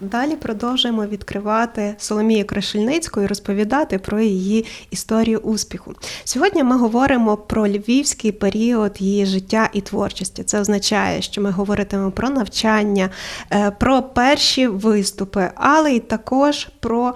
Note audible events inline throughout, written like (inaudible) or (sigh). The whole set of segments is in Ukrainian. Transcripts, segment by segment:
Далі продовжуємо відкривати Соломію Крушельницьку і розповідати про її історію успіху. Сьогодні ми говоримо про львівський період її життя і творчості. Це означає, що ми говоритимемо про навчання, е, про перші виступи, але й також про.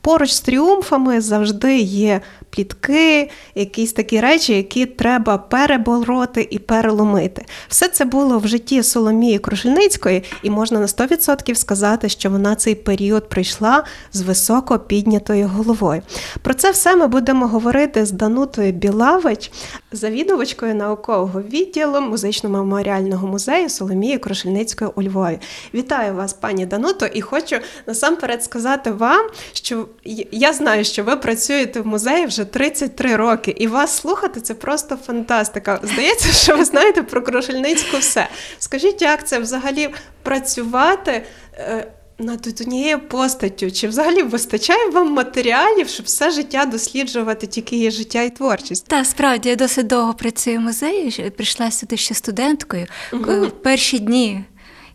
Поруч з тріумфами завжди є плітки, якісь такі речі, які треба перебороти і переломити. Все це було в житті Соломії Крушельницької, і можна на 100% сказати, що вона цей період прийшла з високо піднятою головою. Про це все ми будемо говорити з Данутою Білавич, завідувачкою наукового відділу музично-меморіального музею Соломії Крушельницької у Львові. Вітаю вас, пані Дануто, і хочу насамперед сказати вам, що я знаю, що ви працюєте в музеї вже 33 роки, і вас слухати це просто фантастика. Здається, що ви знаєте про Крушельницьку все. Скажіть, як це взагалі працювати? Е, над однією постаттю, чи взагалі вистачає вам матеріалів, щоб все життя досліджувати тільки її життя і творчість? Так, справді я досить довго працюю в музеї. Прийшла сюди ще студенткою. Угу. Перші дні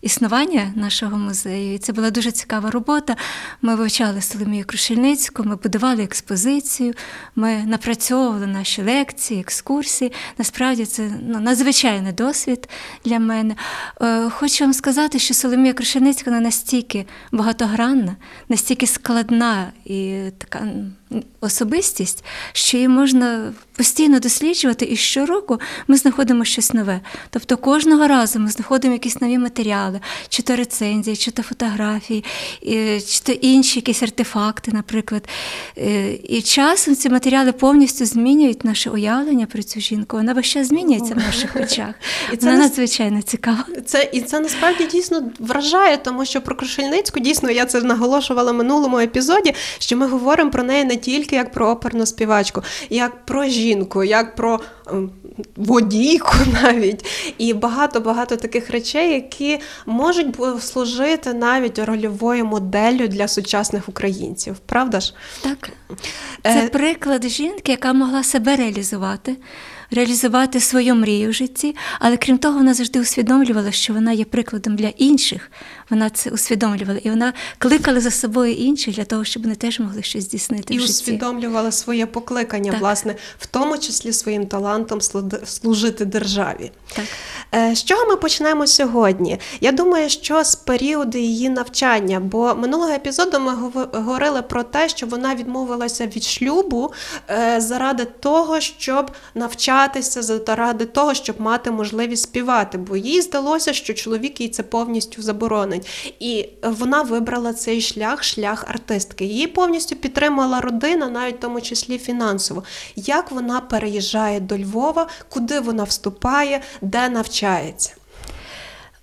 існування нашого музею. І це була дуже цікава робота. Ми вивчали Соломію Крушельницьку, ми будували експозицію, ми напрацьовували наші лекції, екскурсії. Насправді це ну, надзвичайний досвід для мене. Е, хочу вам сказати, що Соломія Крушельницька настільки багатогранна, настільки складна і така особистість, що її можна постійно досліджувати, і щороку ми знаходимо щось нове. Тобто кожного разу ми знаходимо якісь нові матеріали, чи то рецензії, чи то фотографії, чи то інші якісь артефакти, наприклад. Е, і часом ці матеріали повністю змінюють наше уявлення про цю жінку. Вона весь час змінюється в наших очах. І це Вона надзвичайно цікава. Це і це насправді дійсно вражає, тому що про Крушельницьку дійсно я це наголошувала в минулому епізоді, що ми говоримо про неї не тільки як про оперну співачку, як про жінку, як про ем, водійку (laughs) навіть. І багато-багато таких речей, які можуть служити навіть рольовою моделлю для сучасних українців. Правда ж? Так. Це е... приклад жінки, яка могла себе реалізувати реалізувати свою мрію в житті, але крім того, вона завжди усвідомлювала, що вона є прикладом для інших. Вона це усвідомлювала, і вона кликала за собою інших для того, щоб вони теж могли щось здійснити. І в житті. усвідомлювала своє покликання, так. власне, в тому числі своїм талантом служити державі. Так. Е, з чого ми почнемо сьогодні? Я думаю, що з періоду її навчання, бо минулого епізоду ми говорили про те, що вона відмовилася від шлюбу е, заради того, щоб навчати навчатися заради того, щоб мати можливість співати, бо їй здалося, що чоловік їй це повністю заборонить. І вона вибрала цей шлях, шлях артистки. Її повністю підтримала родина, навіть в тому числі фінансово. Як вона переїжджає до Львова, куди вона вступає, де навчається?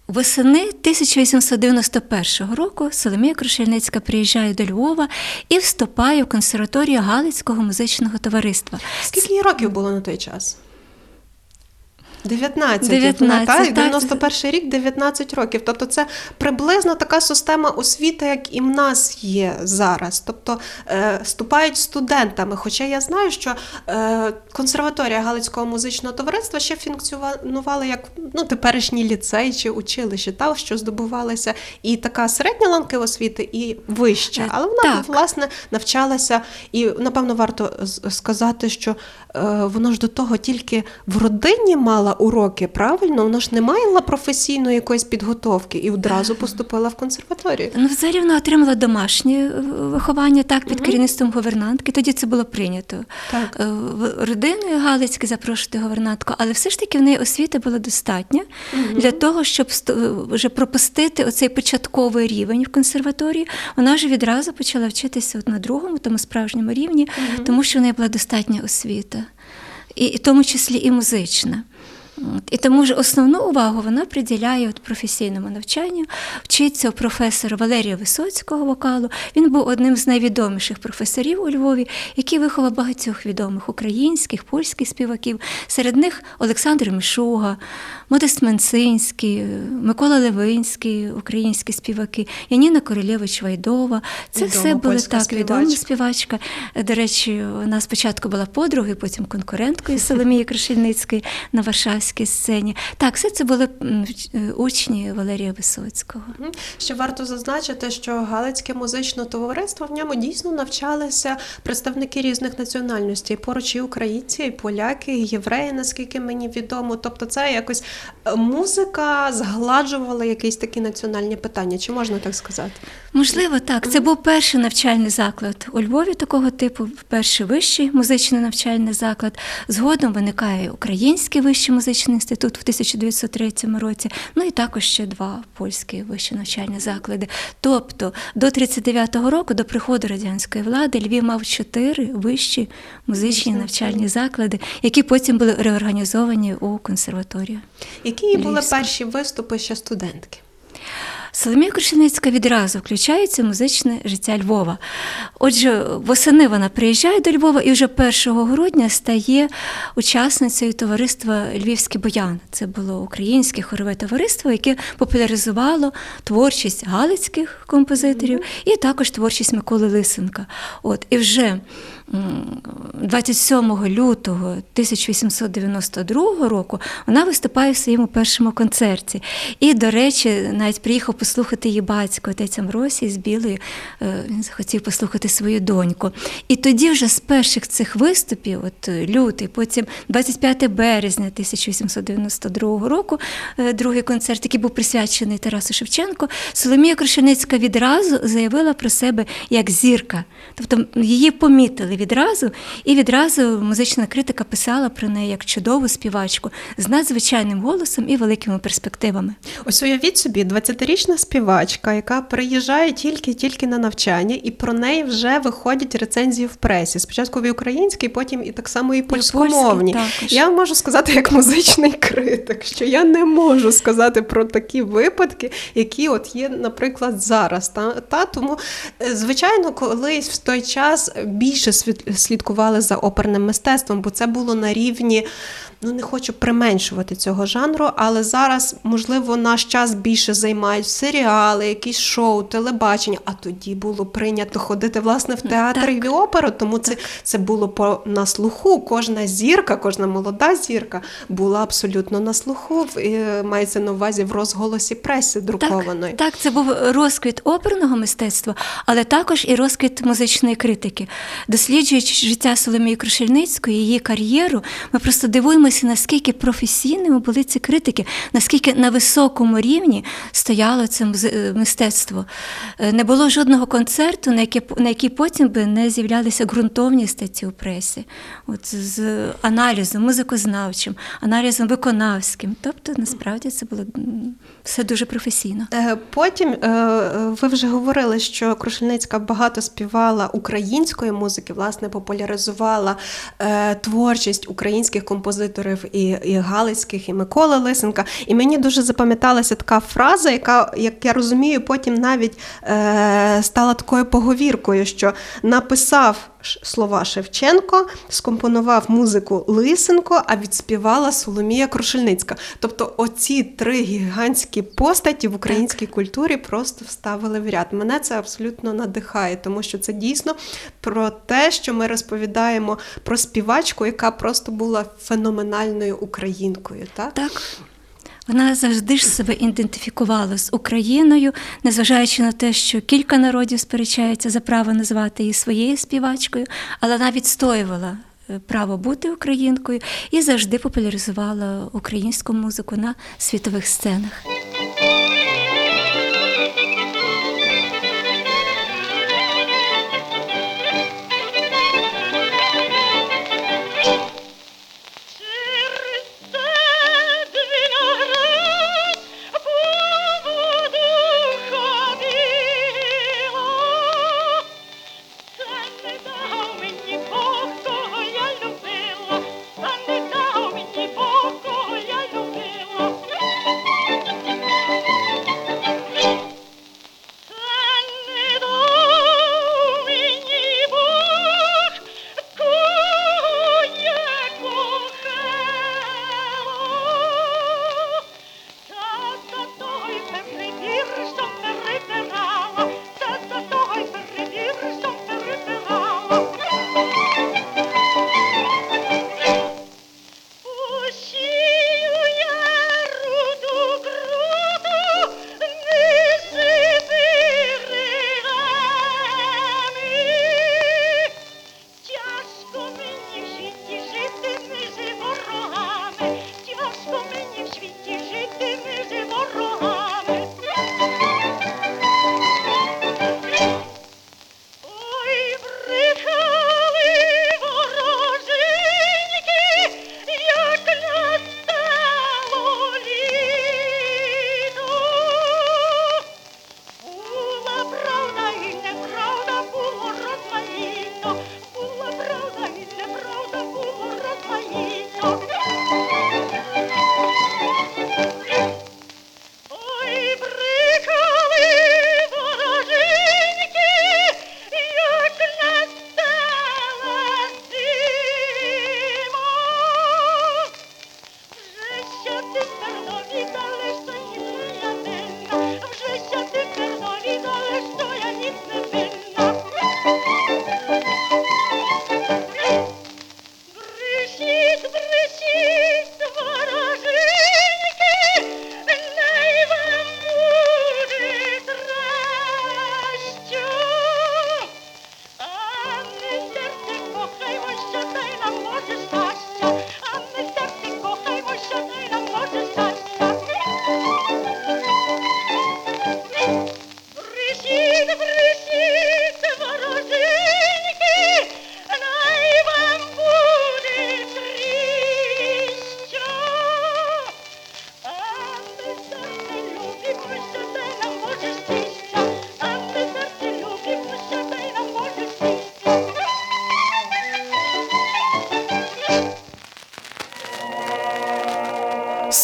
Восени 1891 року Соломія Крушельницька приїжджає до Львова і вступає в консерваторію Галицького музичного товариства. Скільки їй років було на той час? 19, 19 так, 91 рік 19 років. Тобто це приблизно така система освіти, як і в нас є зараз. Тобто е, вступають студентами. Хоча я знаю, що е, консерваторія Галицького музичного товариства ще функціонувала як ну, теперішній ліцей чи училище, та, що здобувалася і така середня ланка освіти, і вища. Е, Але вона, так. власне, навчалася, і, напевно, варто сказати, що е, воно ж до того тільки в родині мала уроки, правильно? Вона ж не мала професійної якоїсь підготовки і одразу поступила в консерваторію. Ну, взагалі вона отримала домашнє е, виховання так під угу. керівництвом гувернантки. Тоді це було прийнято. Так. Е, родиною Галицьки запрошувати гувернантку, але все ж таки в неї освіти було достатньо угу. для того, щоб вже пропустити оцей початковий рівень в консерваторії. Вона вже відразу почала вчитися от на другому, тому справжньому рівні, угу. тому що в неї була достатня освіта, і в тому числі і музична. От. І тому ж основну увагу вона приділяє от професійному навчанню, вчиться у професора Валерія Висоцького вокалу. Він був одним з найвідоміших професорів у Львові, який виховав багатьох відомих українських, польських співаків. Серед них Олександр Мішуга, Модест Менцинський, Микола Левинський, українські співаки, Яніна Королєвич Вайдова. Це Відома все були так співачка. співачка. До речі, вона спочатку була подругою, потім конкуренткою Соломії Крушельницької на Варшавській сцені. Так, все це були е, учні Валерія Висоцького. Ще варто зазначити, що Галицьке музичне товариство в ньому дійсно навчалися представники різних національностей. Поруч і українці, і поляки, і євреї, наскільки мені відомо. Тобто, це якось е, музика згладжувала якісь такі національні питання. Чи можна так сказати? Можливо, так. Це був перший навчальний заклад у Львові такого типу, перший вищий музичний навчальний заклад. Згодом виникає Український вищий музичний інститут в 1903 році. Ну і також ще два польські вищі навчальні заклади. Тобто до 39-го року, до приходу радянської влади, Львів мав чотири вищі музичні навчальні заклади, які потім були реорганізовані у консерваторію. Які були Львівська. перші виступи ще студентки? Соломія Крушеницька відразу включається в музичне життя Львова. Отже, восени вона приїжджає до Львова і вже 1 грудня стає учасницею товариства Львівський Боян. Це було українське хорове товариство, яке популяризувало творчість галицьких композиторів і також творчість Миколи Лисенка. От, і вже 27 лютого 1892 року вона виступає в своєму першому концерті. І, до речі, навіть приїхав послухати її батько, отець Амросій з Білої. е, Він захотів послухати свою доньку. І тоді вже з перших цих виступів, от е, лютий, потім 25 березня 1892 року, е, другий концерт, який був присвячений Тарасу Шевченку, Соломія Крушеницька відразу заявила про себе як зірка. Тобто її помітили відразу, і відразу музична критика писала про неї як чудову співачку з надзвичайним голосом і великими перспективами. Ось уявіть собі, 20-річна співачка, яка приїжджає тільки-тільки на навчання, і про неї вже виходять рецензії в пресі. Спочатку в українській, потім і так само і польськомовні. Я можу сказати як музичний критик, що я не можу сказати про такі випадки, які от є, наприклад, зараз. Та, та тому, е, звичайно, колись в той час більше слідкували за оперним мистецтвом, бо це було на рівні. Ну, не хочу применшувати цього жанру, але зараз, можливо, наш час більше займають серіали, якісь шоу, телебачення. А тоді було прийнято ходити власне в театр і в оперу, тому це, це було по на слуху. Кожна зірка, кожна молода зірка була абсолютно на слуху. е, Мається на увазі в розголосі преси друкованої. Так, так, це був розквіт оперного мистецтва, але також і розквіт музичної критики. Досліджуючи життя Соломії Крушельницької, її кар'єру, ми просто дивуємося, наскільки професійними були ці критики, наскільки на високому рівні стояло це е, мистецтво. Е, Не було жодного концерту, на який, на який потім би не з'являлися ґрунтовні статті у пресі, от з аналізом музикознавчим, аналізом виконавським. Тобто, насправді це було все дуже професійно. Е, Потім ви вже говорили, що Крушельницька багато співала української музики, власне, популяризувала творчість українських композиторів і, і Галицьких, і Миколи Лисенка. І мені дуже запам'яталася така фраза, яка, як я розумію, потім навіть е, стала такою поговіркою, що написав слова Шевченко, скомпонував музику Лисенко, а відспівала Соломія Крушельницька. Тобто, оці три гігантські постаті в українській культурі просто вставили в ряд. Мене це абсолютно надихає, тому що це дійсно про те, що ми розповідаємо про співачку, яка просто була феноменальною українкою. Так? Так. Вона завжди ж себе ідентифікувала з Україною, незважаючи на те, що кілька народів сперечається за право назвати її своєю співачкою, але вона відстоювала е, право бути українкою і завжди популяризувала українську музику на світових сценах.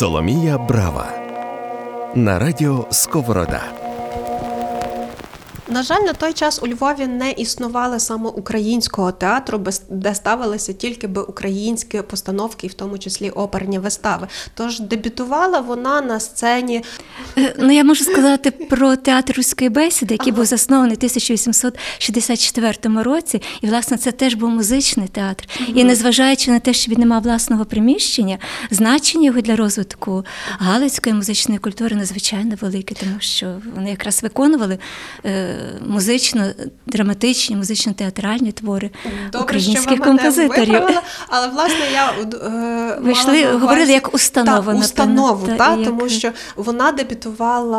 Соломія Брава на радіо Сковорода. На жаль, на той час у Львові не існувало саме українського театру, де ставилися тільки би українські постановки, і в тому числі оперні вистави. Тож дебютувала вона на сцені Ну, я можу сказати про театр руської бесіди, який був заснований у 1864 році. І, власне, це теж був музичний театр. І незважаючи на те, що він не мав власного приміщення, значення його для розвитку галицької музичної культури надзвичайно велике, тому що вони якраз виконували е, музично-драматичні, музично-театральні твори Добре, українських що композиторів. виправили, але власне я е, Ви йшли, мала говорили як установа, напевно, установу, та, та, як- тому що вона дебютувала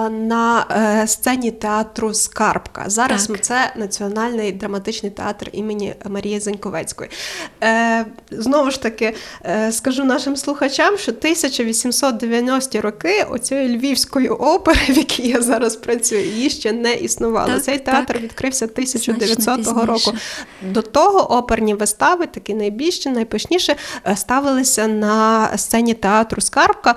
на е, сцені театру Скарбка. Зараз Так. це Національний драматичний театр імені Марії Заньковецької. Е, знову ж таки, е, скажу нашим слухачам, що 1890-ті роки оцієї львівської опери, в якій я зараз працюю, її ще не існувало. Так, Цей так. театр відкрився 1900 Значно року. До того оперні вистави, такі найбільші, найпишніші, ставилися на сцені театру Скарбка.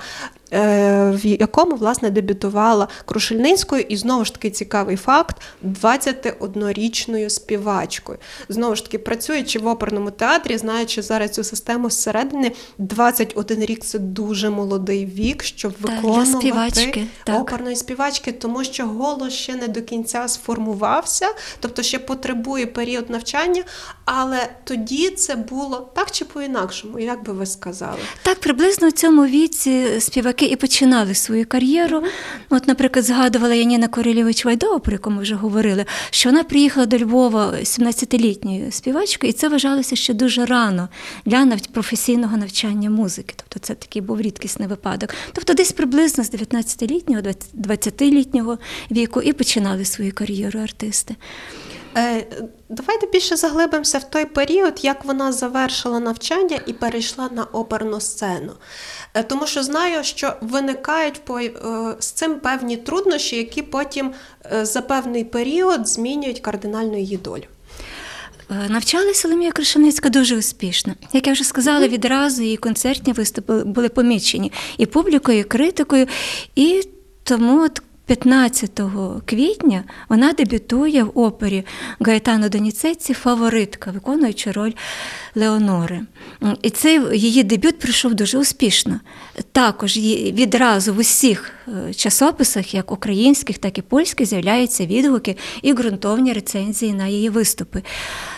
Е, В якому власне дебютувала Крушельницькою, і знову ж таки цікавий факт: 21-річною співачкою. Знову ж таки, працюючи в оперному театрі, знаючи зараз цю систему зсередини, 21 рік це дуже молодий вік, щоб виконувати співачки, так. оперної співачки, тому що голос ще не до кінця сформувався, тобто ще потребує період навчання, але тоді це було так чи по-інакшому, як би ви сказали? Так, приблизно у цьому віці співаки і починали свою кар'єру. От, наприклад, згадувала Яніна Королєвич Вайдова, про яку ми вже говорили, що вона приїхала до Львова 17-літньою співачкою, і це вважалося ще дуже рано для професійного навчання музики. Тобто це такий був рідкісний випадок. Тобто десь приблизно з 19-літнього, 20-літнього віку і починали свою кар'єру артисти. Е, давайте більше заглибимося в той період, як вона завершила навчання і перейшла на оперну сцену. Е, тому що знаю, що виникають е, з цим певні труднощі, які потім за певний період змінюють кардинально її долю. Е, Навчала Соломія Кришаницька дуже успішно. Як я вже сказала, відразу її концертні виступи були помічені і публікою, і критикою. І тому от 15 квітня вона дебютує в опері Гаетано Доніцеці Фаворитка, виконуючи роль Леонори. І цей її дебют пройшов дуже успішно. Також відразу в усіх е, часописах, як українських, так і польських, з'являються відгуки і ґрунтовні рецензії на її виступи.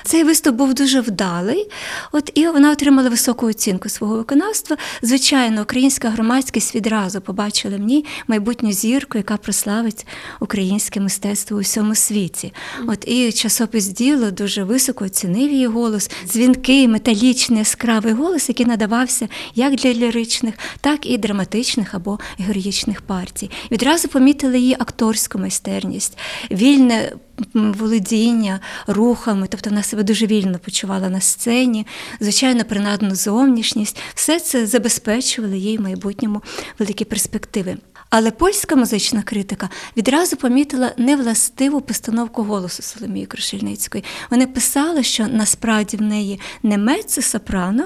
Цей виступ був дуже вдалий, от і вона отримала високу оцінку свого виконавства. Звичайно, українська громадськість відразу побачила в ній майбутню зірку, яка прославить українське мистецтво у всьому світі. От і часопис діло дуже високо оцінив її голос, дзвінкий, металічний, яскравий голос, який надавався як для ліричних, так і драматичних або героїчних партій. Відразу помітили її акторську майстерність, вільне володіння рухами, тобто вона себе дуже вільно почувала на сцені, звичайно, принадну зовнішність. Все це забезпечувало їй в майбутньому великі перспективи. Але польська музична критика відразу помітила невластиву постановку голосу Соломії Крушельницької. Вони писали, що насправді в неї не меццо сопрано,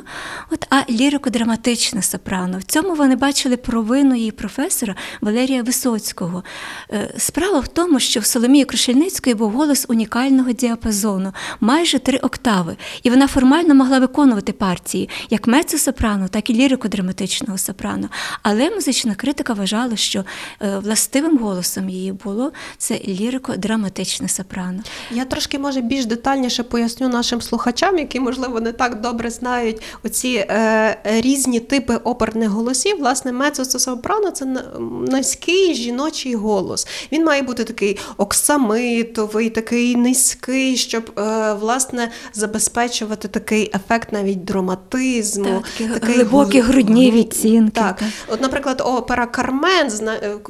от, а лірико-драматичне сопрано. В цьому вони бачили провину її професора Валерія Висоцького. Е, Справа в тому, що в Соломії Крушельницької був голос унікального діапазону, майже три октави, і вона формально могла виконувати партії як меццо-сопрано, так і лірико-драматичного сопрано. Але музична критика вважала, що е, властивим голосом її було це лірико-драматичне сопрано. Я трошки може більш детальніше поясню нашим слухачам, які можливо не так добре знають оці е, різні типи оперних голосів. Власне, меццо-сопрано – це на- низький жіночий голос. Він має бути такий оксамитовий, такий низький, щоб е, власне забезпечувати такий ефект навіть драматизму, Так, такі глибокі грудні відцінки, Так. От, наприклад, опера Кармен, е,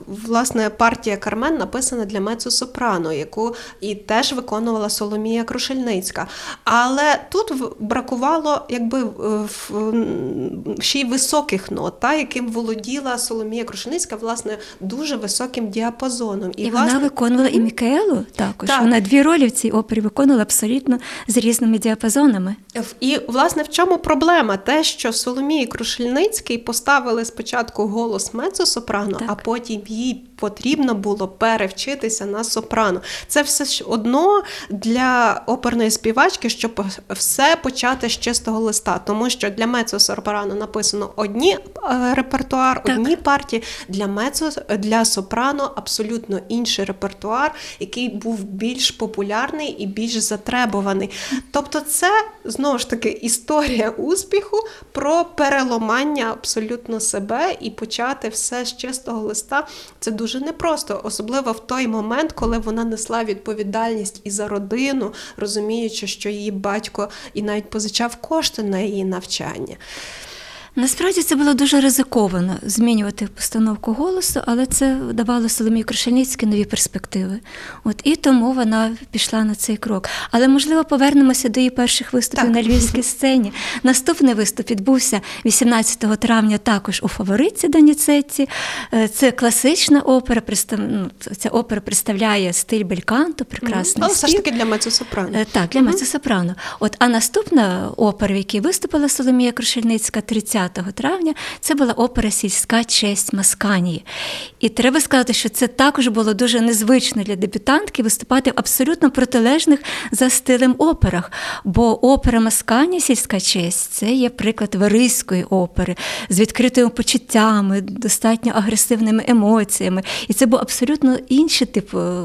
власне, партія Кармен написана для меццо-сопрано, яку і теж виконувала Соломія Крушельницька. Але тут бракувало якби е, в- ще й високих нот, та, яким володіла Соломія Крушельницька, власне, дуже високим діапазоном. І, вона виконувала і Мікаелу також. Так. Вона дві ролі в цій опері виконувала абсолютно з різними діапазонами. І власне в чому проблема? Те, що Соломії Крушельницький поставили спочатку голос мецо-сопрано, а потім їй потрібно було перевчитися на сопрано. Це все ж одно для оперної співачки, щоб все почати з чистого листа, тому що для мецо-сопрано написано одні е, репертуар, Так. одні партії. Для мецо для сопрано абсолютно інший репертуар, який був більш популярний і більш затребуваний. Тобто, це знову ж таки історія успіху про переламання абсолютно себе і почати все з чистого листа. Це дуже непросто, особливо в той момент, коли вона несла відповідальність і за родину, розуміючи, що її батько і навіть позичав кошти на її навчання. Насправді це було дуже ризиковано змінювати постановку голосу, але це давало Соломії Крушельницькій нові перспективи. От і тому вона пішла на цей крок. Але можливо повернемося до її перших виступів Так. на львівській сцені. Наступний виступ відбувся 18 травня також у фаворитці Даніцетті. Е, Це класична опера. ну, Ця опера представляє стиль бельканту, прекрасний Але все ж таки для мецо-сопрано. Е, Так, для мецо-сопрано. От, а наступна опера, в якій виступила Соломія Крушельницька 30 травня, це була опера Сільська честь Масканії. І треба сказати, що це також було дуже незвично для дебютантки виступати в абсолютно протилежних за стилем операх. Бо опера Масканії Сільська честь це є приклад варийської опери з відкритими почуттями, достатньо агресивними емоціями. І це був абсолютно інший тип е,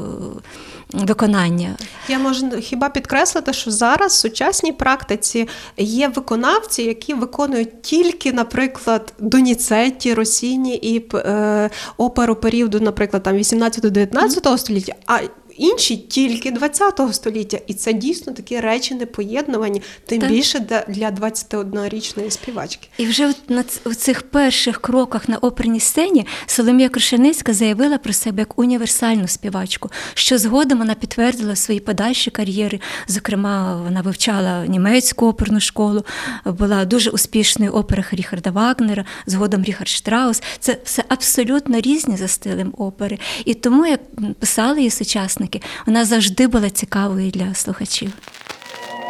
виконання. Я можу хіба підкреслити, що зараз в сучасній практиці є виконавці, які виконують тільки, наприклад, Доніцетті, Росіні і е, оперу періоду, наприклад, там 18-19 століття, а інші тільки 20 століття. І це дійсно такі речі непоєднувані, тим Так. більше для- для 21-річної співачки. І вже от на ц- у цих перших кроках на оперній сцені Соломія Крушельницька заявила про себе як універсальну співачку, що згодом вона підтвердила в своїй подальшій кар'єрі. Зокрема, вона вивчала німецьку оперну школу, була дуже успішною в операх Ріхарда Вагнера, згодом Ріхард Штраус. Це все абсолютно різні за стилем опери. І тому, як писали її сучасники, вона завжди була цікавою для слухачів.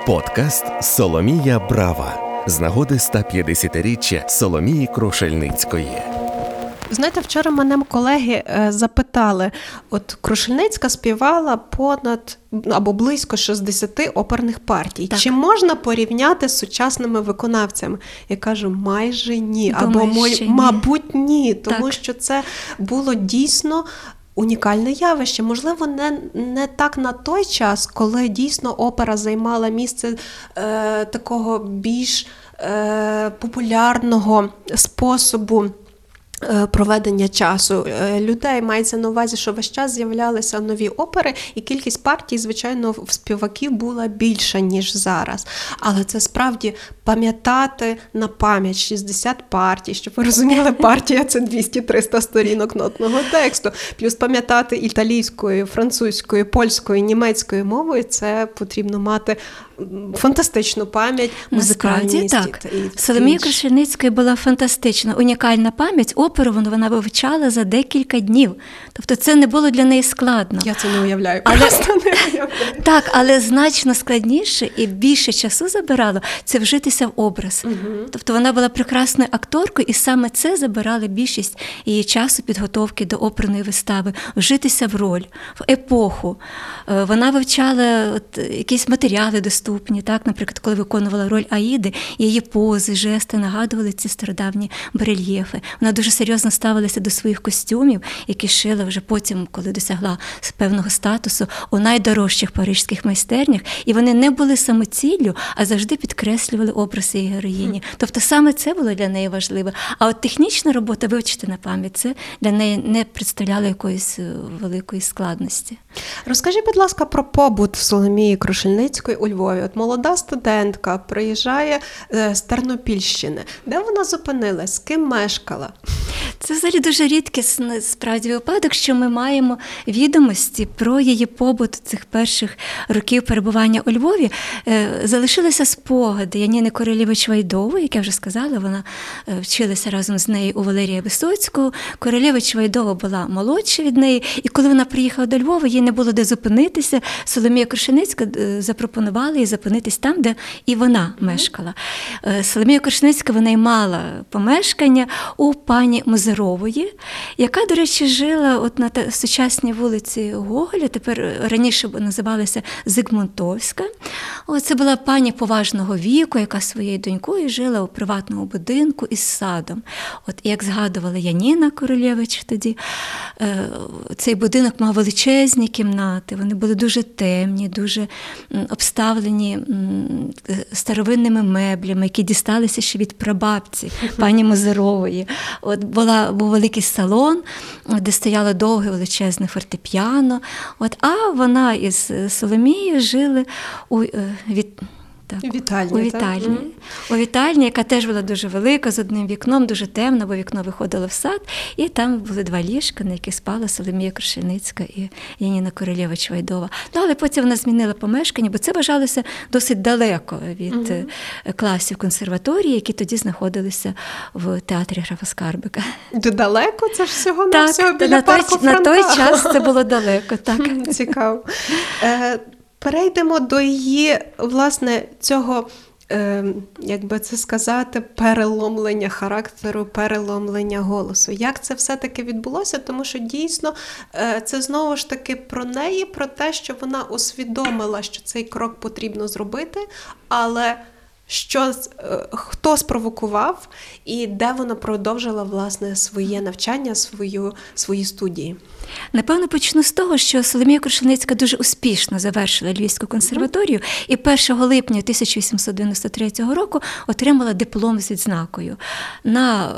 Подкаст Соломія Брава з нагоди 150-річчя Соломії Крушельницької. Знаєте, вчора мене колеги е, запитали: от Крушельницька співала понад або близько 60 оперних партій. Так. Чи можна порівняти з сучасними виконавцями? Я кажу, майже ні. або Думаю, мой- ні. мабуть, ні, тому Так. що це було дійсно. Унікальне явище, можливо, не, не так на той час, коли дійсно опера займала місце е, такого більш е, популярного способу проведення часу Е, людей мається на увазі, що весь час з'являлися нові опери, і кількість партій, звичайно, в співаків була більша, ніж зараз. Але це справді пам'ятати на пам'ять 60 партій, щоб ви розуміли, (laughs) партія це 200-300 сторінок нотного тексту. Плюс пам'ятати італійською, французькою, польською, німецькою мовою, це потрібно мати фантастичну пам'ять, музикальність. так. і- Соломія. Крушельницької була фантастична, унікальна пам'ять. Оперу вона- вивчала за декілька днів. Тобто це не було для неї складно. Я це не уявляю. Але- Просто не уявляю. (laughs) Так, але значно складніше і більше часу забирало це вжитися в образ. Тобто вона була прекрасною акторкою, і саме це забирало більшість її часу підготовки до оперної вистави, вжитися в роль, в епоху. Е, Вона вивчала от, якісь матеріали доступні, так, наприклад, коли виконувала роль Аїди, її пози, жести нагадували ці стародавні барельєфи. Вона дуже серйозно ставилася до своїх костюмів, які шила вже потім, коли досягла певного статусу у найдорожчих парижських майстернях, і вони не були самоціллю, а завжди підкреслювали образ її героїні. Тобто саме це було для неї важливо. А от технічна робота вивчити на пам'ять це для неї не представляло якоїсь е, великої складності. Розкажи, будь ласка, про побут Соломії Крушельницької у Львові. От молода студентка приїжджає е, з Тернопільщини. Де вона зупинилась? З ким мешкала? Це взагалі дуже рідкісний справді випадок, що ми маємо відомості про її побут цих перших років перебування у Львові. Е, Залишилися спогади Яніни Королєвич Вайдової, як я вже сказала, вона е, вчилася разом з нею у Валерія Висоцького. Королєвич Вайдова була молодша від неї, і коли вона приїхала до Львова, їй не було де зупинитися. Соломія Крушеницька запропонувала їй зупинитись там, де і вона мешкала. Е, Соломія й мала помешкання у пані Мозерової, яка, до речі, жила от на сучасній вулиці Гоголя, тепер е, раніше називалася Зигмунтовська. Це була пані поважного віку, яка своєю донькою жила у приватному будинку із садом. От як згадувала Яніна Королєвич тоді, е, цей будинок мав величезні кімнати, вони були дуже темні, дуже обставлені е, старовинними меблями, які дісталися ще від прабабці пані Мозерової. От була, був великий салон, де стояло довге величезне фортепіано. От, а вона із Соломією жили у е, від. Так, Вітальні, у вітальні. Мгм. У вітальні, яка теж була дуже велика, з одним вікном, дуже темно, бо вікно виходило в сад, і там були два ліжка, на яких спала Соломія Крушеницька і Яніна Королєвич Вайдова. Ну, але потім вона змінила помешкання, бо це вважалося досить далеко від е, класів консерваторії, які тоді знаходилися в театрі Графа Скарбика. Далеко це ж всього на Так, всього біля на той, парку на той час це було далеко. (laughs) Так. Цікаво. Перейдемо до її, власне, цього. Е, як би це сказати, переломлення характеру, переломлення голосу. Як це все-таки відбулося? Тому що дійсно е, це знову ж таки про неї, про те, що вона усвідомила, що цей крок потрібно зробити, але що е, хто спровокував і де вона продовжила власне своє навчання, свою, свої студії. Напевно, почну з того, що Соломія Крушеницька дуже успішно завершила Львівську консерваторію і 1 липня 1893 року отримала диплом з відзнакою. На е,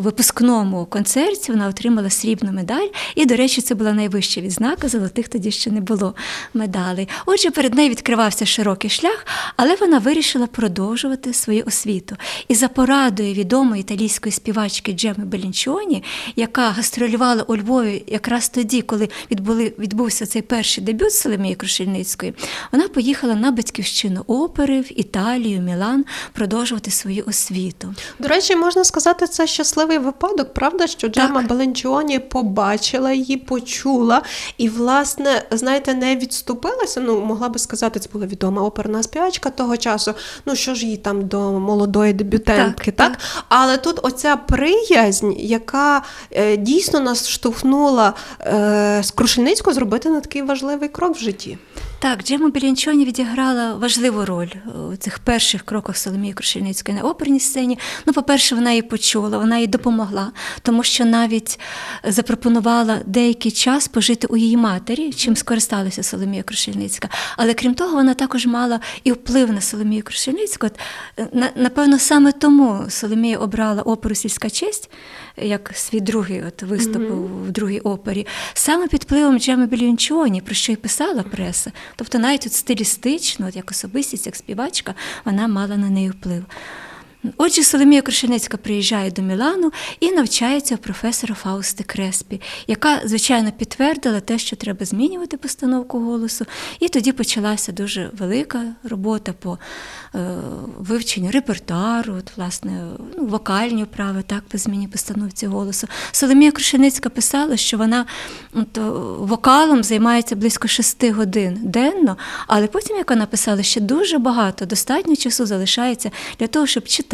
випускному концерті вона отримала срібну медаль, і, до речі, це була найвища відзнака, золотих тоді ще не було медалей. Отже, перед нею відкривався широкий шлях, але вона вирішила продовжувати свою освіту. І за порадою відомої італійської співачки Джеми Белінчоні, яка гастролювала у Львові якраз тоді, коли відбули, відбувся цей перший дебют Соломії Крушельницької, вона поїхала на батьківщину опери в Італію, Мілан продовжувати свою освіту. До речі, можна сказати, це щасливий випадок, правда, що Джема Беленчіоні побачила її, почула і, власне, знаєте, не відступилася. Ну, могла би сказати, це була відома оперна співачка того часу. Ну, що ж їй там до молодої дебютантки, так? Так, Але тут оця приязнь, яка е, дійсно нас штовхнула е, з Крушельницького зробити на такий важливий крок в житті. Так, Джема Білянчоні відіграла важливу роль у цих перших кроках Соломії Крушельницької на оперній сцені. Ну, по-перше, вона її почула, вона їй допомогла, тому що навіть запропонувала деякий час пожити у її матері, чим скористалася Соломія Крушельницька. Але крім того, вона також мала і вплив на Соломію Крушельницьку. Е, на- Напевно, саме тому Соломія обрала оперу Сільська честь як свій другий от виступ в другій опері, саме під впливом Джеми Білінчоні, про що й писала преса. Тобто навіть от стилістично, от як особистість, як співачка, вона мала на неї вплив. Отже, Соломія Крушеницька приїжджає до Мілану і навчається у професора Фаусти Креспі, яка, звичайно, підтвердила те, що треба змінювати постановку голосу. І тоді почалася дуже велика робота по е, вивченню репертуару, от, власне, ну, вокальні вправи, так, по зміні постановці голосу. Соломія Крушеницька писала, що вона от, вокалом займається близько шести годин денно, але потім, як вона писала, ще дуже багато, достатньо часу залишається для того, щоб читати,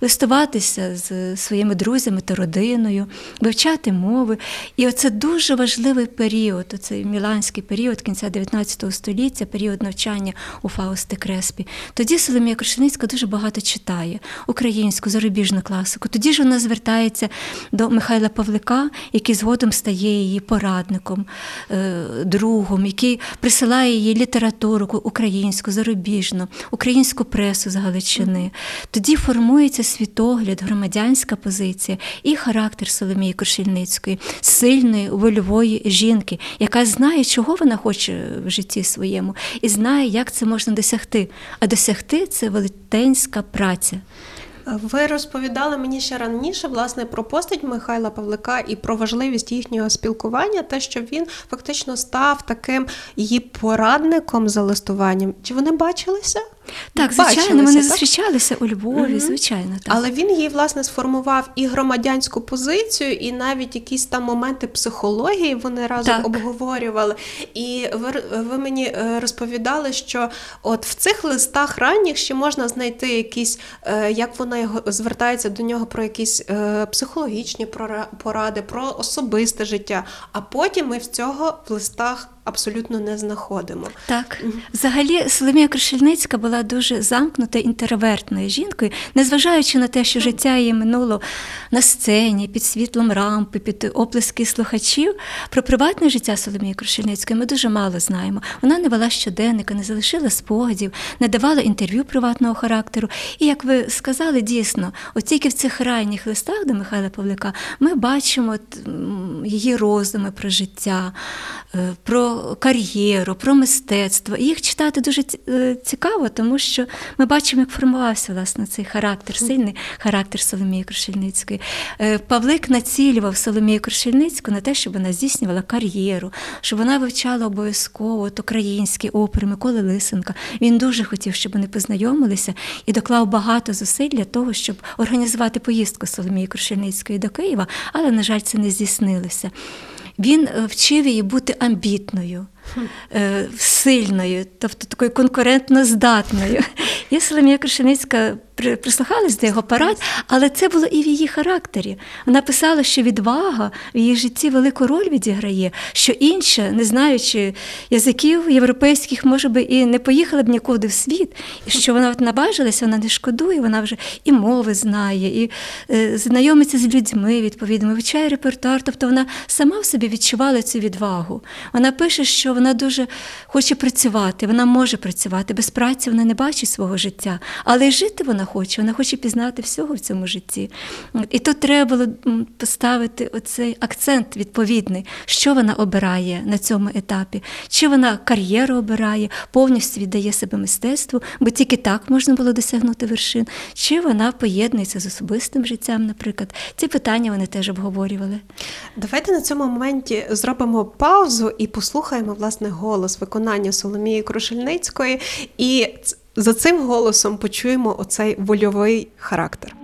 листуватися з своїми друзями та родиною, вивчати мови. І оце дуже важливий період, оцей міланський період кінця 19 століття, період навчання у Фаусти Креспі. Тоді Соломія Крушеницька дуже багато читає українську, зарубіжну класику. Тоді ж вона звертається до Михайла Павлика, який згодом стає її порадником, е, другом, який присилає їй літературу українську, зарубіжну, українську пресу з Галичини. Тоді формується світогляд, громадянська позиція і характер Соломії Крушельницької, сильної, вольової жінки, яка знає, чого вона хоче в житті своєму, і знає, як це можна досягти. А досягти це велетенська праця. Ви розповідали мені ще раніше власне про постать Михайла Павлика і про важливість їхнього спілкування, те, що він фактично став таким її порадником за листуванням. Чи вони бачилися? Так, звичайно, вони так? зустрічалися у Львові, Мгм. звичайно. Так. Але він їй власне сформував і громадянську позицію, і навіть якісь там моменти психології вони разом Так. обговорювали. І ви, ви мені е, розповідали, що от в цих листах ранніх ще можна знайти якісь, е, як вона його звертається до нього про якісь е, психологічні поради, про особисте життя. А потім ми в цього в листах абсолютно не знаходимо. Так, взагалі Соломія Крушельницька була дуже замкнута інтровертною жінкою, незважаючи на те, що життя її минуло на сцені, під світлом рампи, під оплески слухачів. Про приватне життя Соломії Крушельницької ми дуже мало знаємо. Вона не вела щоденника, не залишила спогадів, не давала інтерв'ю приватного характеру. І як ви сказали, дійсно, от тільки в цих ранніх листах до Михайла Павлика ми бачимо її роздуми про життя, е, про кар'єру, про мистецтво. І їх читати дуже е, цікаво, тому що ми бачимо, як формувався власне цей характер, сильний характер Соломії Крушельницької. Е, Павлик націлював Соломію Крушельницьку на те, щоб вона здійснювала кар'єру, щоб вона вивчала обов'язково от українські опери Миколи Лисенка. Він дуже хотів, щоб вони познайомилися і доклав багато зусиль для того, щоб організувати поїздку Соломії Крушельницької до Києва, але, на жаль, це не здійснилося. Він е, вчив її бути амбітною, е, сильною, тобто такою конкурентно здатною. І Соломія Крушеницька при- прислухалась до його парад, але це було і в її характері. Вона писала, що відвага в її житті велику роль відіграє, що інша, не знаючи язиків європейських, може би, і не поїхала б нікуди в світ, і що вона от набажилася, вона не шкодує, вона вже і мови знає, і е, знайомиться з людьми, відповідно, вивчає репертуар. Тобто вона сама в собі відчувала цю відвагу. Вона пише, що вона дуже хоче працювати, вона може працювати. Без праці вона не бачить свого життя, але й жити вона хоче, вона хоче пізнати всього в цьому житті. І тут треба було поставити оцей акцент відповідний, що вона обирає на цьому етапі, чи вона кар'єру обирає, повністю віддає себе мистецтву, бо тільки так можна було досягнути вершин, чи вона поєднується з особистим життям, наприклад. Ці питання вони теж обговорювали. Давайте на цьому моменті зробимо паузу і послухаємо власне голос виконання Соломії Крушельницької, і за цим голосом почуємо оцей вольовий характер.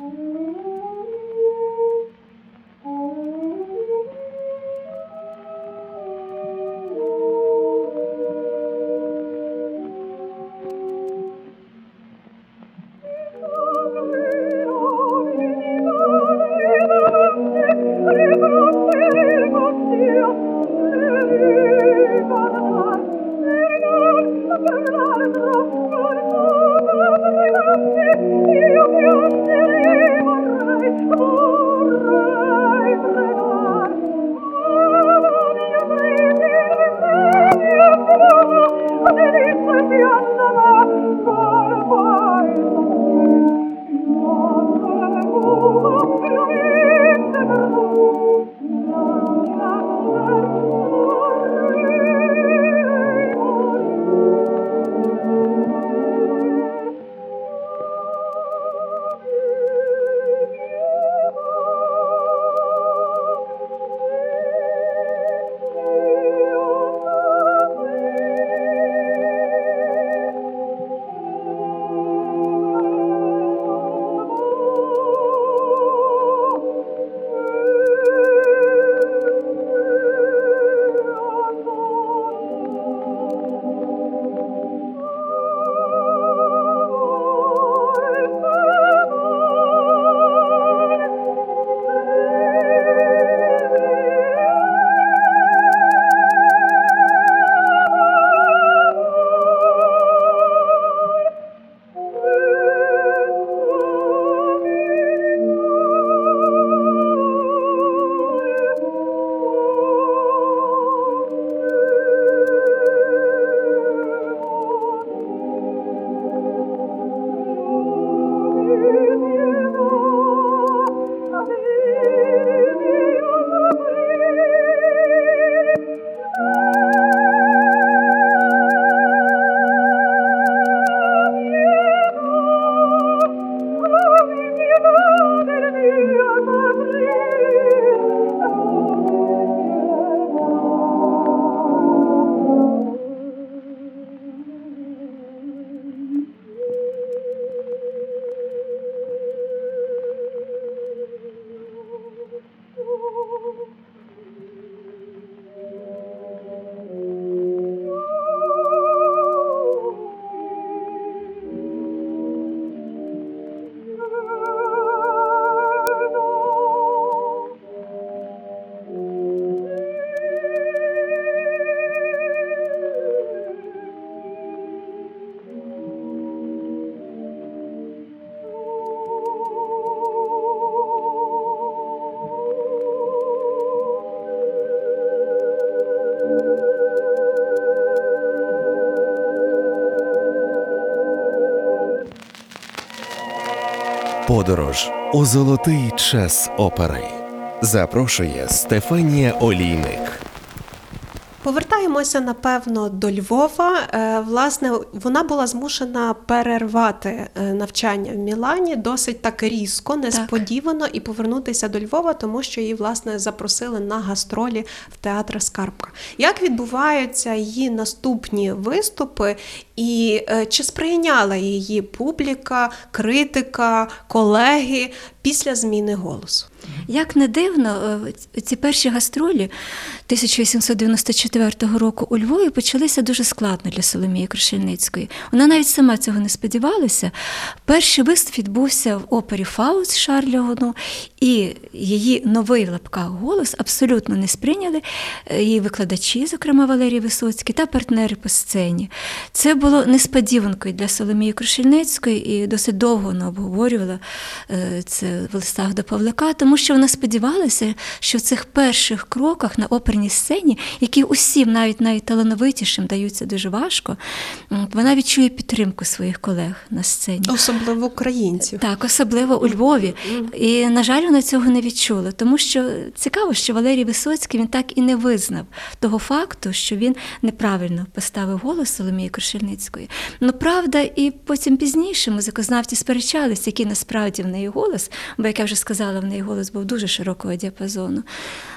Подорож у золотий час опери. Запрошує Стефанія Олійник. Повертаємося напевно до Львова. Е, Власне, вона була змушена перервати е, навчання в Мілані досить так різко, несподівано і повернутися до Львова, тому що її власне запросили на гастролі в театр Скарбка. Як відбуваються її наступні виступи, і е, чи сприйняла її публіка, критика, колеги після зміни голосу? Як не дивно, е, ці перші гастролі 1894 року у Львові почалися дуже складно для Соломії Крушельницької. Вона навіть сама цього не сподівалася. Перший виступ відбувся в опері Фауст Шарля і її новий в лапках голос абсолютно не сприйняли е, її викладачі, зокрема Валерій Висоцький, та партнери по сцені. Це було несподіванкою для Соломії Крушельницької, і досить довго вона обговорювала е, це в листах до Павлика, тому що вона сподівалася, що в цих перших кроках на оперній сцені, які усім, навіть найталановитішим, даються дуже важко, вона відчує підтримку своїх колег на сцені. Особливо українців. Так, особливо у Львові. І, на жаль, вона цього не відчула, тому що цікаво, що Валерій Висоцький він так і не визнав того факту, що він неправильно поставив голос Соломії Крушельницької. Ну, правда, і потім пізніше музикознавці сперечалися, який насправді в неї голос, бо, як я вже сказала, в неї голос був дуже широкого діапазону.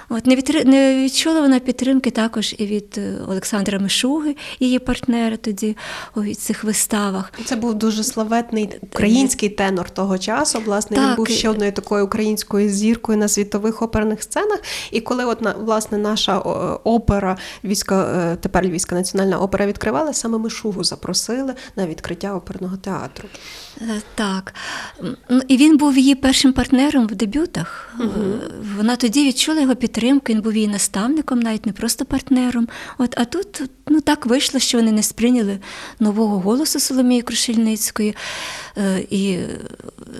От не, відтри- не відчула вона підтримки також і від е, Олександра Мишуги, її партнера тоді у цих виставах. Це був дуже славетний український тенор того часу. Власне, він був ще одною такою українською зіркою на світових оперних сценах. І коли от власне наша опера, війська е, тепер Львівська національна опера відкривала, саме Мишугу запросили на відкриття оперного театру. Е, Так. І він був її першим партнером в дебютах. Угу. Вона тоді відчула його підтримку, він був її наставником, навіть не просто партнером. От, а тут ну, так вийшло, що вони не сприйняли нового голосу Соломії Крушельницької. Е, І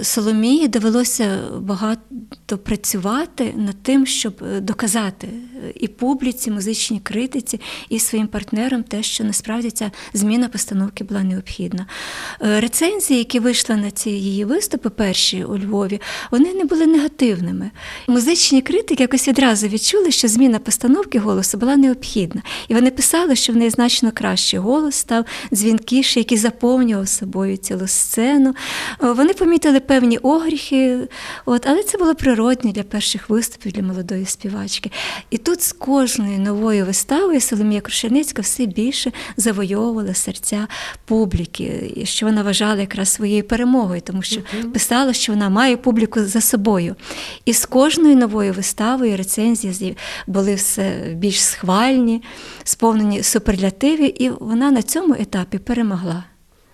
Соломії довелося багато працювати над тим, щоб е, доказати е, і публіці, музичній критиці, і своїм партнерам те, що насправді ця зміна постановки була необхідна. Рецензії, які вийшли на ці її виступи, перші у Львові, вони не були негативними. Музичні критики якось відразу відчули, що зміна постановки голосу була необхідна. І вони писали, що в неї значно кращий голос став дзвінкіший, який заповнював собою цілу сцену. Е, Вони помітили певні огріхи, от, але це було природне для перших виступів для молодої співачки. І тут з кожною новою виставою Соломія Крушельницька все більше завойовувала серця публіки, що вона вважала якраз своєю перемогою, тому що писала, що вона має публіку за собою. І з кожною новою виставою рецензії були все більш схвальні, сповнені суперлятивів, і вона на цьому етапі перемогла.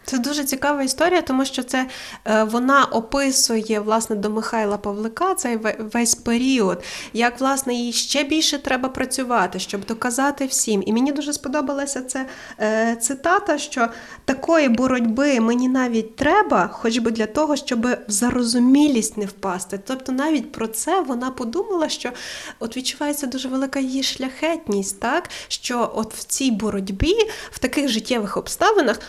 Це дуже цікава історія, тому що це е, вона описує власне до Михайла Павлика цей весь період, як власне їй ще більше треба працювати, щоб доказати всім. І мені дуже сподобалася ця е, цитата, що такої боротьби мені навіть треба, хоч би для того, щоб в зарозумілість не впасти. Тобто навіть про це вона подумала, що от відчувається дуже велика її шляхетність, так що от в цій боротьбі, в таких життєвих обставинах.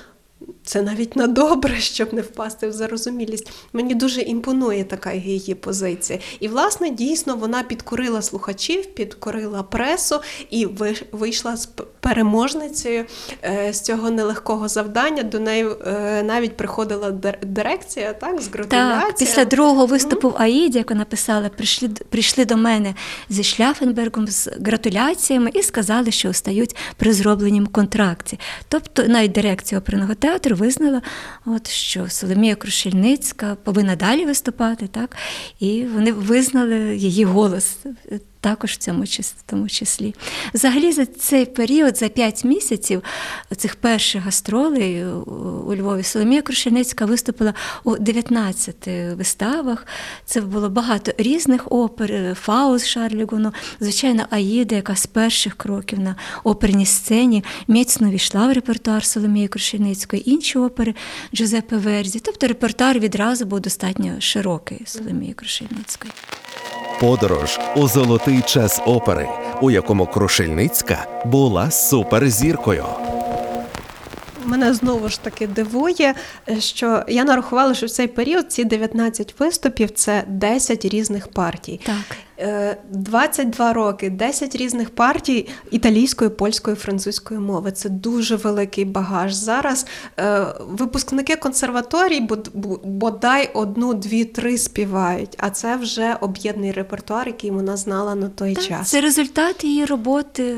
Це навіть на добре, щоб не впасти в зарозумілість. Мені дуже імпонує така її позиція. І, власне, дійсно вона підкорила слухачів, підкорила пресу і вийшла з переможницею е, з цього нелегкого завдання. До неї е, навіть приходила дир- дирекція, так, з. Так, після другого виступу в Аїді, як вона писала, прийшли, прийшли до мене зі Шляфенбергом з гратуляціями і сказали, що остають при зробленім контракті. Тобто навіть дирекція оперного театру визнала, от, що Соломія Крушельницька повинна далі виступати, так? і вони визнали її голос. Також в цьому тому числі. Взагалі, за цей період, за п'ять місяців цих перших гастролей у- Львові, Соломія Крушельницька виступила у 19 виставах. Це було багато різних опер, е, Фауст Шарлі звичайно, Аїда, яка з перших кроків на оперній сцені міцно війшла в репертуар Соломії Крушельницької, інші опери Джузеппе Верзі. Тобто репертуар відразу був достатньо широкий Соломії Крушельницької. Подорож у золотий час опери, у якому Крушельницька була суперзіркою. Мене знову ж таки дивує, що я нарахувала, що в цей період ці 19 виступів це 10 різних партій. Так. Е, 22 роки, 10 різних партій італійської, польської, французької мови. Це дуже великий багаж. Зараз е, випускники консерваторій бодай одну, дві, три співають, а це вже об'єднаний репертуар, який вона знала на той Так, час. Це результат її роботи е,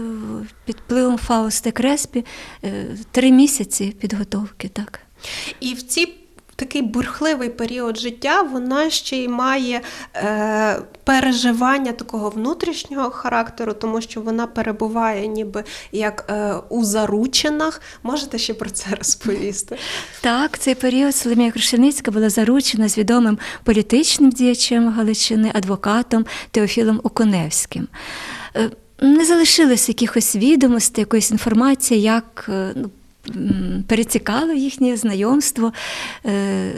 під впливом Фаусти Креспі. е, Три місяці підготовки, так. І в ці такий бурхливий період життя вона ще й має е, переживання такого внутрішнього характеру, тому що вона перебуває ніби як е, у заручинах. Можете ще про це розповісти? (laughs) Так, цей період Соломія Крушеницька була заручена з відомим політичним діячем Галичини, адвокатом Теофілом Окуневським. Е, Не залишилось якихось відомостей, якоїсь інформації, як е, ну, перецікало їхнє знайомство. Е,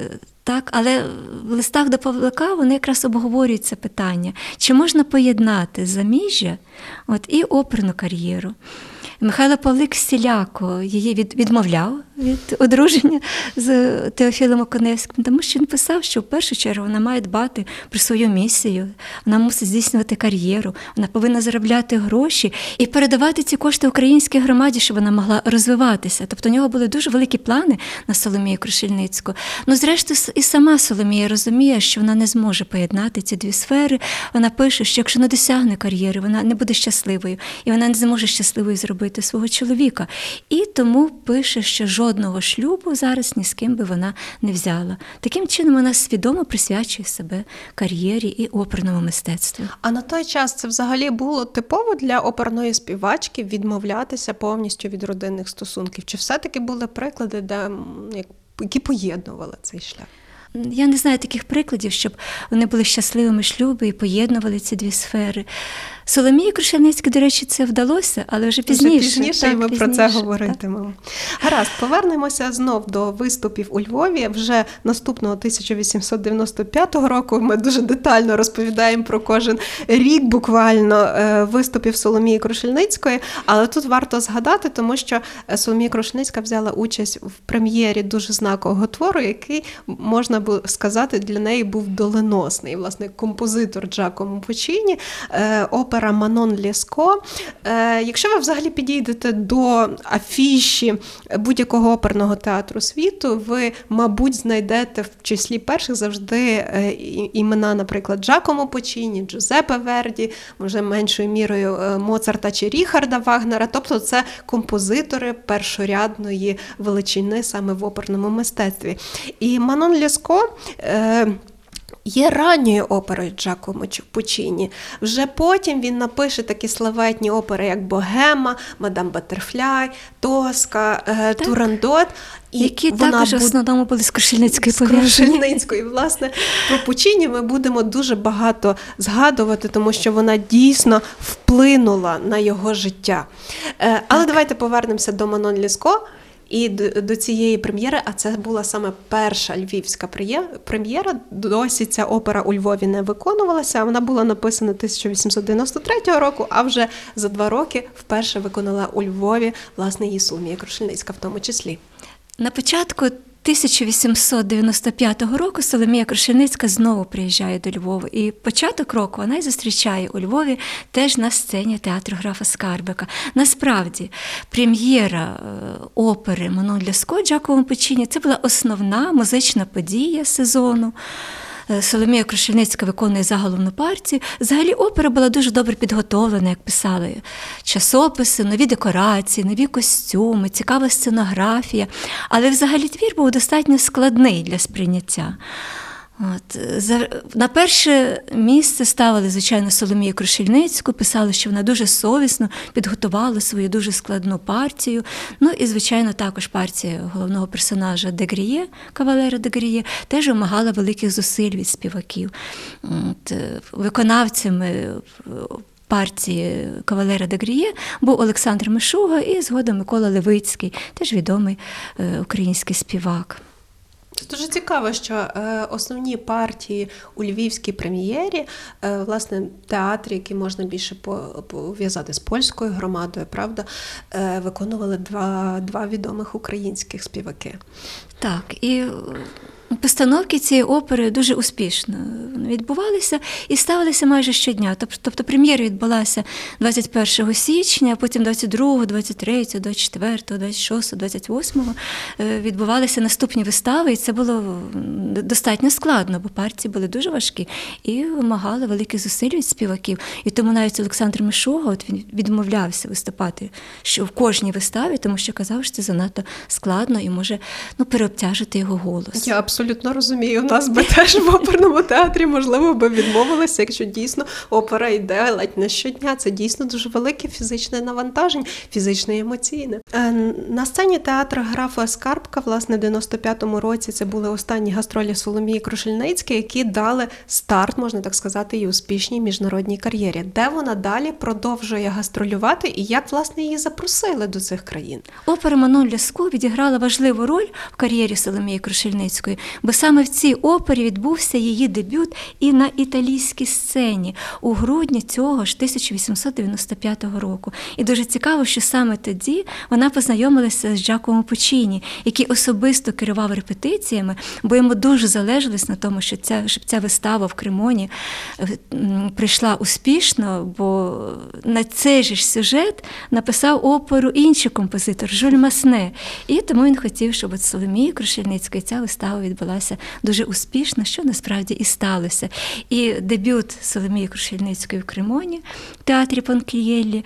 Так, але в листах до Павлика вони якраз обговорюють це питання, чи можна поєднати заміжжя от, і оперну кар'єру. Михайло Павлик всіляко її від, відмовляв від одруження з Теофілом Оконевським, тому що він писав, що в першу чергу вона має дбати про свою місію, вона мусить здійснювати кар'єру, вона повинна заробляти гроші і передавати ці кошти українській громаді, щоб вона могла розвиватися. Тобто у нього були дуже великі плани на Соломію Крушельницьку. Ну, зрештою, і сама Соломія розуміє, що вона не зможе поєднати ці дві сфери. Вона пише, що якщо не досягне кар'єри, вона не буде щасливою, і вона не зможе щасливою зробити свого чоловіка. І тому пише, що жодного шлюбу зараз ні з ким би вона не взяла. Таким чином вона свідомо присвячує себе кар'єрі і оперному мистецтву. А на той час це взагалі було типово для оперної співачки відмовлятися повністю від родинних стосунків? Чи все-таки були приклади, де як- які поєднували цей шлях? Я не знаю таких прикладів, щоб вони були щасливими шлюби і поєднували ці дві сфери. Соломії Крушельницькій, до речі, це вдалося, але вже пізніше. Вже пізніше Так, і ми про це говоритимемо. Гаразд, повернемося знов до виступів у Львові. Вже наступного 1895 року ми дуже детально розповідаємо про кожен рік буквально е, виступів Соломії Крушельницької. Але тут варто згадати, тому що Соломія Крушельницька взяла участь в прем'єрі дуже знакового твору, який можна було сказати для неї був доленосний. Власне, композитор Джакомо Пучіні, е, опера Манон Лєско. Е, Якщо ви взагалі підійдете до афіші будь-якого оперного театру світу, ви, мабуть, знайдете в числі перших завжди е, імена, наприклад, Джакомо Пучіні, Джузеппе Верді, може меншою мірою е, Моцарта чи Ріхарда Вагнера. Тобто це композитори першорядної величини саме в оперному мистецтві. І Манон Лєско. Є ранньою оперою Джакомо Пучіні. Вже потім він напише такі славетні опери, як Богема, Мадам Батерфляй, Тоска, е, Турандот. Які вона також в основному були з Крушельницькою з пов'язані. Власне, про Пучіні ми будемо дуже багато згадувати, тому що вона дійсно вплинула на його життя. Е, Але давайте повернемося до Манон Ліско. І до, до цієї прем'єри, а це була саме перша львівська прем'єра. Досі ця опера у Львові не виконувалася. Вона була написана 1893 року, а вже за два роки вперше виконала у Львові власне її Соломія Крушельницька в тому числі. На початку 1895 року Соломія Крушеницька знову приїжджає до Львова. І початок року вона й зустрічає у Львові теж на сцені театру графа Скарбика. Насправді, прем'єра е, опери Манон Ляско Джаковому Печіні це була основна музична подія сезону. Е, Соломія Крушельницька виконує заголовну партію. Взагалі опера була дуже добре підготовлена, як писали часописи, нові декорації, нові костюми, цікава сценографія. Але взагалі твір був достатньо складний для сприйняття. От, на перше місце ставили, звичайно, Соломію Крушельницьку, писали, що вона дуже совісно підготувала свою дуже складну партію. Ну і, звичайно, також партія головного персонажа Дегріє, кавалера Дегріє, теж вимагала великих зусиль від співаків. От, виконавцями партії кавалера Дегріє був Олександр Мишуга і згодом Микола Левицький, теж відомий е, український співак. Це дуже цікаво, що е, основні партії у львівській прем'єрі, е, власне, театрі, які можна більше по- пов'язати з польською громадою, правда, е, виконували два, два відомих українських співаки. Так, і постановки цієї опери дуже успішно відбувалися і ставилися майже щодня. Тоб- Тобто прем'єра відбулася 21 січня, потім 22, 23, 24, 26, 28 е, відбувалися наступні вистави, і це було достатньо складно, бо партії були дуже важкі і вимагали великих зусиль від співаків. І тому навіть Олександр Мишога от він відмовлявся виступати що в кожній виставі, тому що казав, що це занадто складно і може ну, переобтяжити його голос. Я абсолютно розумію. У нас би (laughs) теж в оперному театрі можливо би відмовилися, якщо дійсно опера йде ледь не щодня. Це дійсно дуже велике фізичне навантаження, фізичне і емоційне. Е, На сцені театру графа Скарбка, власне, в 95-му році це були останні гастролі Соломії Крушельницької, які дали старт, можна так сказати, її успішній міжнародній кар'єрі, де вона далі продовжує гастролювати і як власне її запросили до цих країн. Опера Манон Ляско відіграла важливу роль в кар'єрі Соломії Крушельницької, бо саме в цій опері відбувся її дебют і на італійській сцені у грудні цього ж 1895 року. І дуже цікаво, що саме тоді вона познайомилася з Джакомо Пучіні, який особисто керував репетиціями, бо йому дуже залежалось на тому, що ця, щоб ця вистава в Кремоні е, прийшла успішно, бо на цей же ж сюжет написав оперу інший композитор Жюль Масне. І тому він хотів, щоб от Соломії Крушельницької ця вистава відбулася дуже успішно, що насправді і сталося. І дебют Соломії Крушельницької в Кремоні в театрі Панклієлі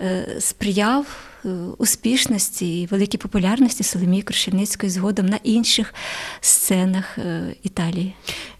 е, сприяв. е, Успішності і великій популярності Соломії Крушельницької згодом на інших сценах е, Італії.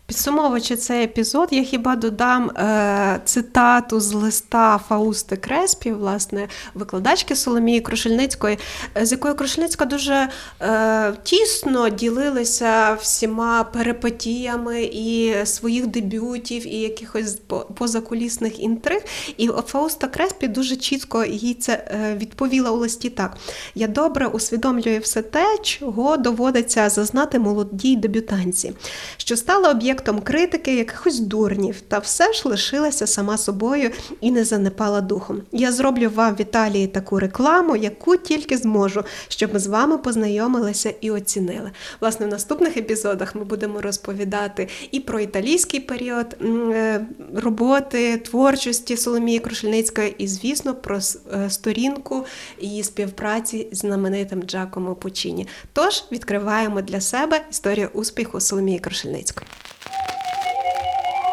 Підсумовуючи цей епізод, я хіба додам е, цитату з листа Фаусти Креспі, власне, викладачки Соломії Крушельницької, з якою Крушельницька дуже е, тісно ділилася всіма перипетіями і своїх дебютів, і якихось позакулісних інтриг. І Фауста Креспі дуже чітко їй це е, відповіла у листі так: я добре усвідомлюю все те, чого доводиться зазнати молодій дебютанці, що стала об'єктом критики якихось дурнів, та все ж лишилася сама собою і не занепала духом. Я зроблю вам в Італії таку рекламу, яку тільки зможу, щоб ми з вами познайомилися і оцінили. Власне, в наступних епізодах ми будемо розповідати і про італійський період е, роботи, творчості Соломії Крушельницької, і, звісно, про е, сторінку її співпраці з знаменитим Джакомо Пучіні. Тож відкриваємо для себе історію успіху Соломії Крушельницької.